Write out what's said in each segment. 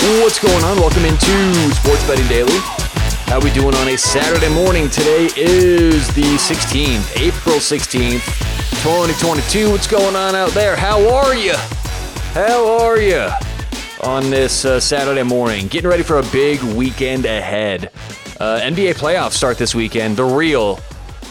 what's going on? Welcome into Sports Betting Daily. How we doing on a Saturday morning? Today is the 16th, April 16th, 2022. What's going on out there? How are you? How are you on this uh, Saturday morning? Getting ready for a big weekend ahead. Uh, NBA playoffs start this weekend. The real,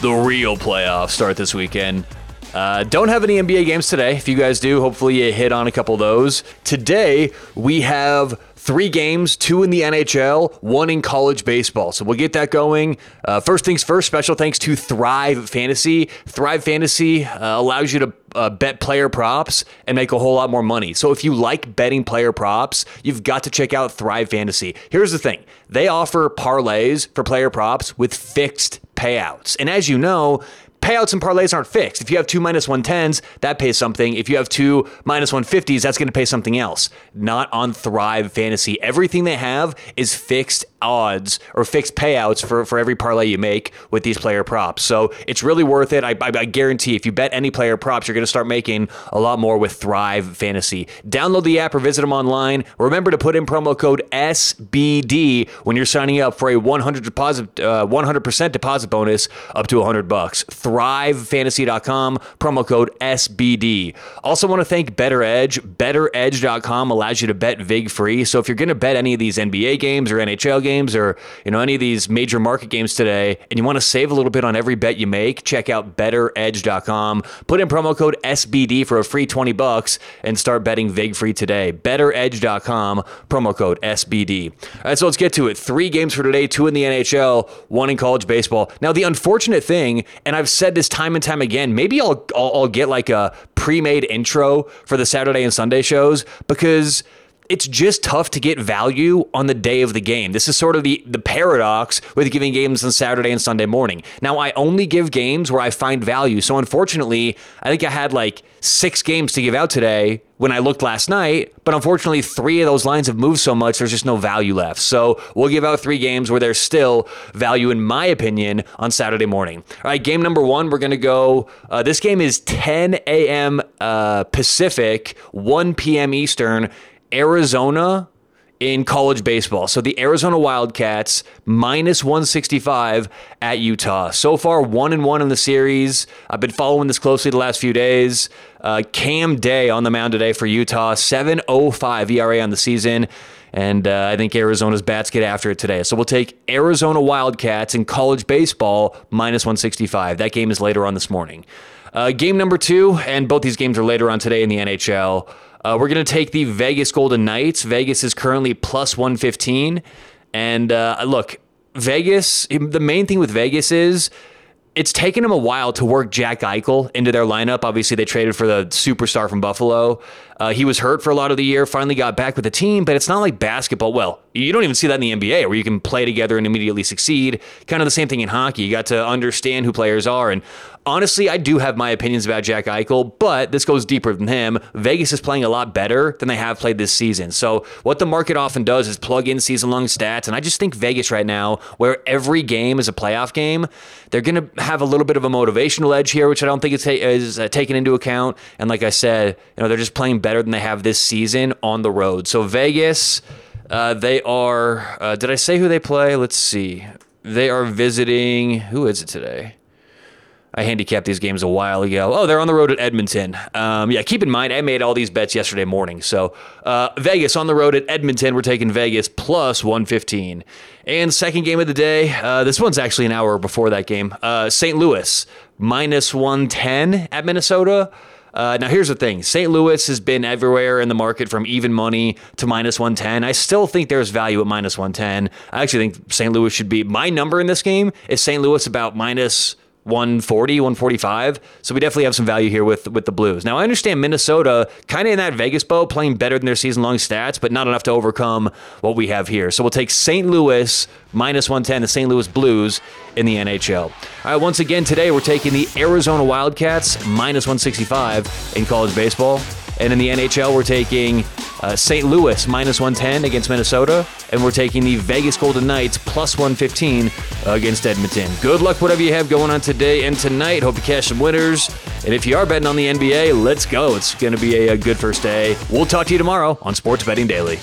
the real playoffs start this weekend. Uh, don't have any NBA games today. If you guys do, hopefully you hit on a couple of those. Today, we have three games two in the NHL, one in college baseball. So we'll get that going. Uh, first things first, special thanks to Thrive Fantasy. Thrive Fantasy uh, allows you to uh, bet player props and make a whole lot more money. So if you like betting player props, you've got to check out Thrive Fantasy. Here's the thing they offer parlays for player props with fixed payouts. And as you know, payouts and parlays aren't fixed. If you have two minus 110s, that pays something. If you have two minus 150s, that's going to pay something else. Not on Thrive Fantasy. Everything they have is fixed odds or fixed payouts for, for every parlay you make with these player props. So it's really worth it. I, I, I guarantee if you bet any player props, you're going to start making a lot more with Thrive Fantasy. Download the app or visit them online. Remember to put in promo code SBD when you're signing up for a 100 deposit, uh, 100% deposit bonus up to 100 bucks. ThriveFantasy.com, promo code SBD. Also want to thank Better Edge. BettorEdge.com allows you to bet VIG free. So if you're going to bet any of these NBA games or NHL games, or you know any of these major market games today and you want to save a little bit on every bet you make, check out bettoredge.com. Put in promo code SBD for a free 20 bucks and start betting VIG free today. bettoredge.com promo code SBD. All right, so let's get to it. 3 games for today, 2 in the NHL, 1 in college baseball. Now the unfortunate thing, and I've said this time and time again, maybe I'll I'll, I'll get like a pre-made intro for the Saturday and Sunday shows because it's just tough to get value on the day of the game. This is sort of the, the paradox with giving games on Saturday and Sunday morning. Now, I only give games where I find value. So, unfortunately, I think I had like six games to give out today when I looked last night, but unfortunately, three of those lines have moved so much, there's just no value left. So, we'll give out three games where there's still value, in my opinion, on Saturday morning. All right, game number one, we're going to go. Uh, this game is 10 a.m. Uh, Pacific, 1 p.m. Eastern. Arizona in college baseball. So the Arizona Wildcats minus 165 at Utah. So far, one and one in the series. I've been following this closely the last few days. Uh, Cam Day on the mound today for Utah, 7.05 ERA on the season. And uh, I think Arizona's bats get after it today. So we'll take Arizona Wildcats in college baseball minus 165. That game is later on this morning. Uh, game number two, and both these games are later on today in the NHL. Uh, we're going to take the Vegas Golden Knights. Vegas is currently plus 115. And uh, look, Vegas, the main thing with Vegas is it's taken them a while to work Jack Eichel into their lineup. Obviously, they traded for the superstar from Buffalo. Uh, he was hurt for a lot of the year, finally got back with the team, but it's not like basketball. Well, you don't even see that in the NBA where you can play together and immediately succeed. Kind of the same thing in hockey. You got to understand who players are. And honestly, I do have my opinions about Jack Eichel, but this goes deeper than him. Vegas is playing a lot better than they have played this season. So, what the market often does is plug in season long stats. And I just think Vegas right now, where every game is a playoff game, they're going to have a little bit of a motivational edge here, which I don't think is, is uh, taken into account. And like I said, you know, they're just playing better than they have this season on the road. So Vegas, uh, they are. Uh, did I say who they play? Let's see. They are visiting. Who is it today? I handicapped these games a while ago. Oh, they're on the road at Edmonton. Um, yeah, keep in mind, I made all these bets yesterday morning. So, uh, Vegas on the road at Edmonton. We're taking Vegas plus 115. And second game of the day, uh, this one's actually an hour before that game. Uh, St. Louis minus 110 at Minnesota. Uh, now, here's the thing St. Louis has been everywhere in the market from even money to minus 110. I still think there's value at minus 110. I actually think St. Louis should be. My number in this game is St. Louis about minus 140, 145. So we definitely have some value here with with the Blues. Now I understand Minnesota kind of in that Vegas boat, playing better than their season long stats, but not enough to overcome what we have here. So we'll take St. Louis minus 110, the St. Louis Blues in the NHL. All right, once again today we're taking the Arizona Wildcats minus 165 in college baseball. And in the NHL, we're taking uh, St. Louis minus 110 against Minnesota, and we're taking the Vegas Golden Knights plus 115 against Edmonton. Good luck, whatever you have going on today and tonight. Hope you cash some winners. And if you are betting on the NBA, let's go. It's going to be a, a good first day. We'll talk to you tomorrow on Sports Betting Daily.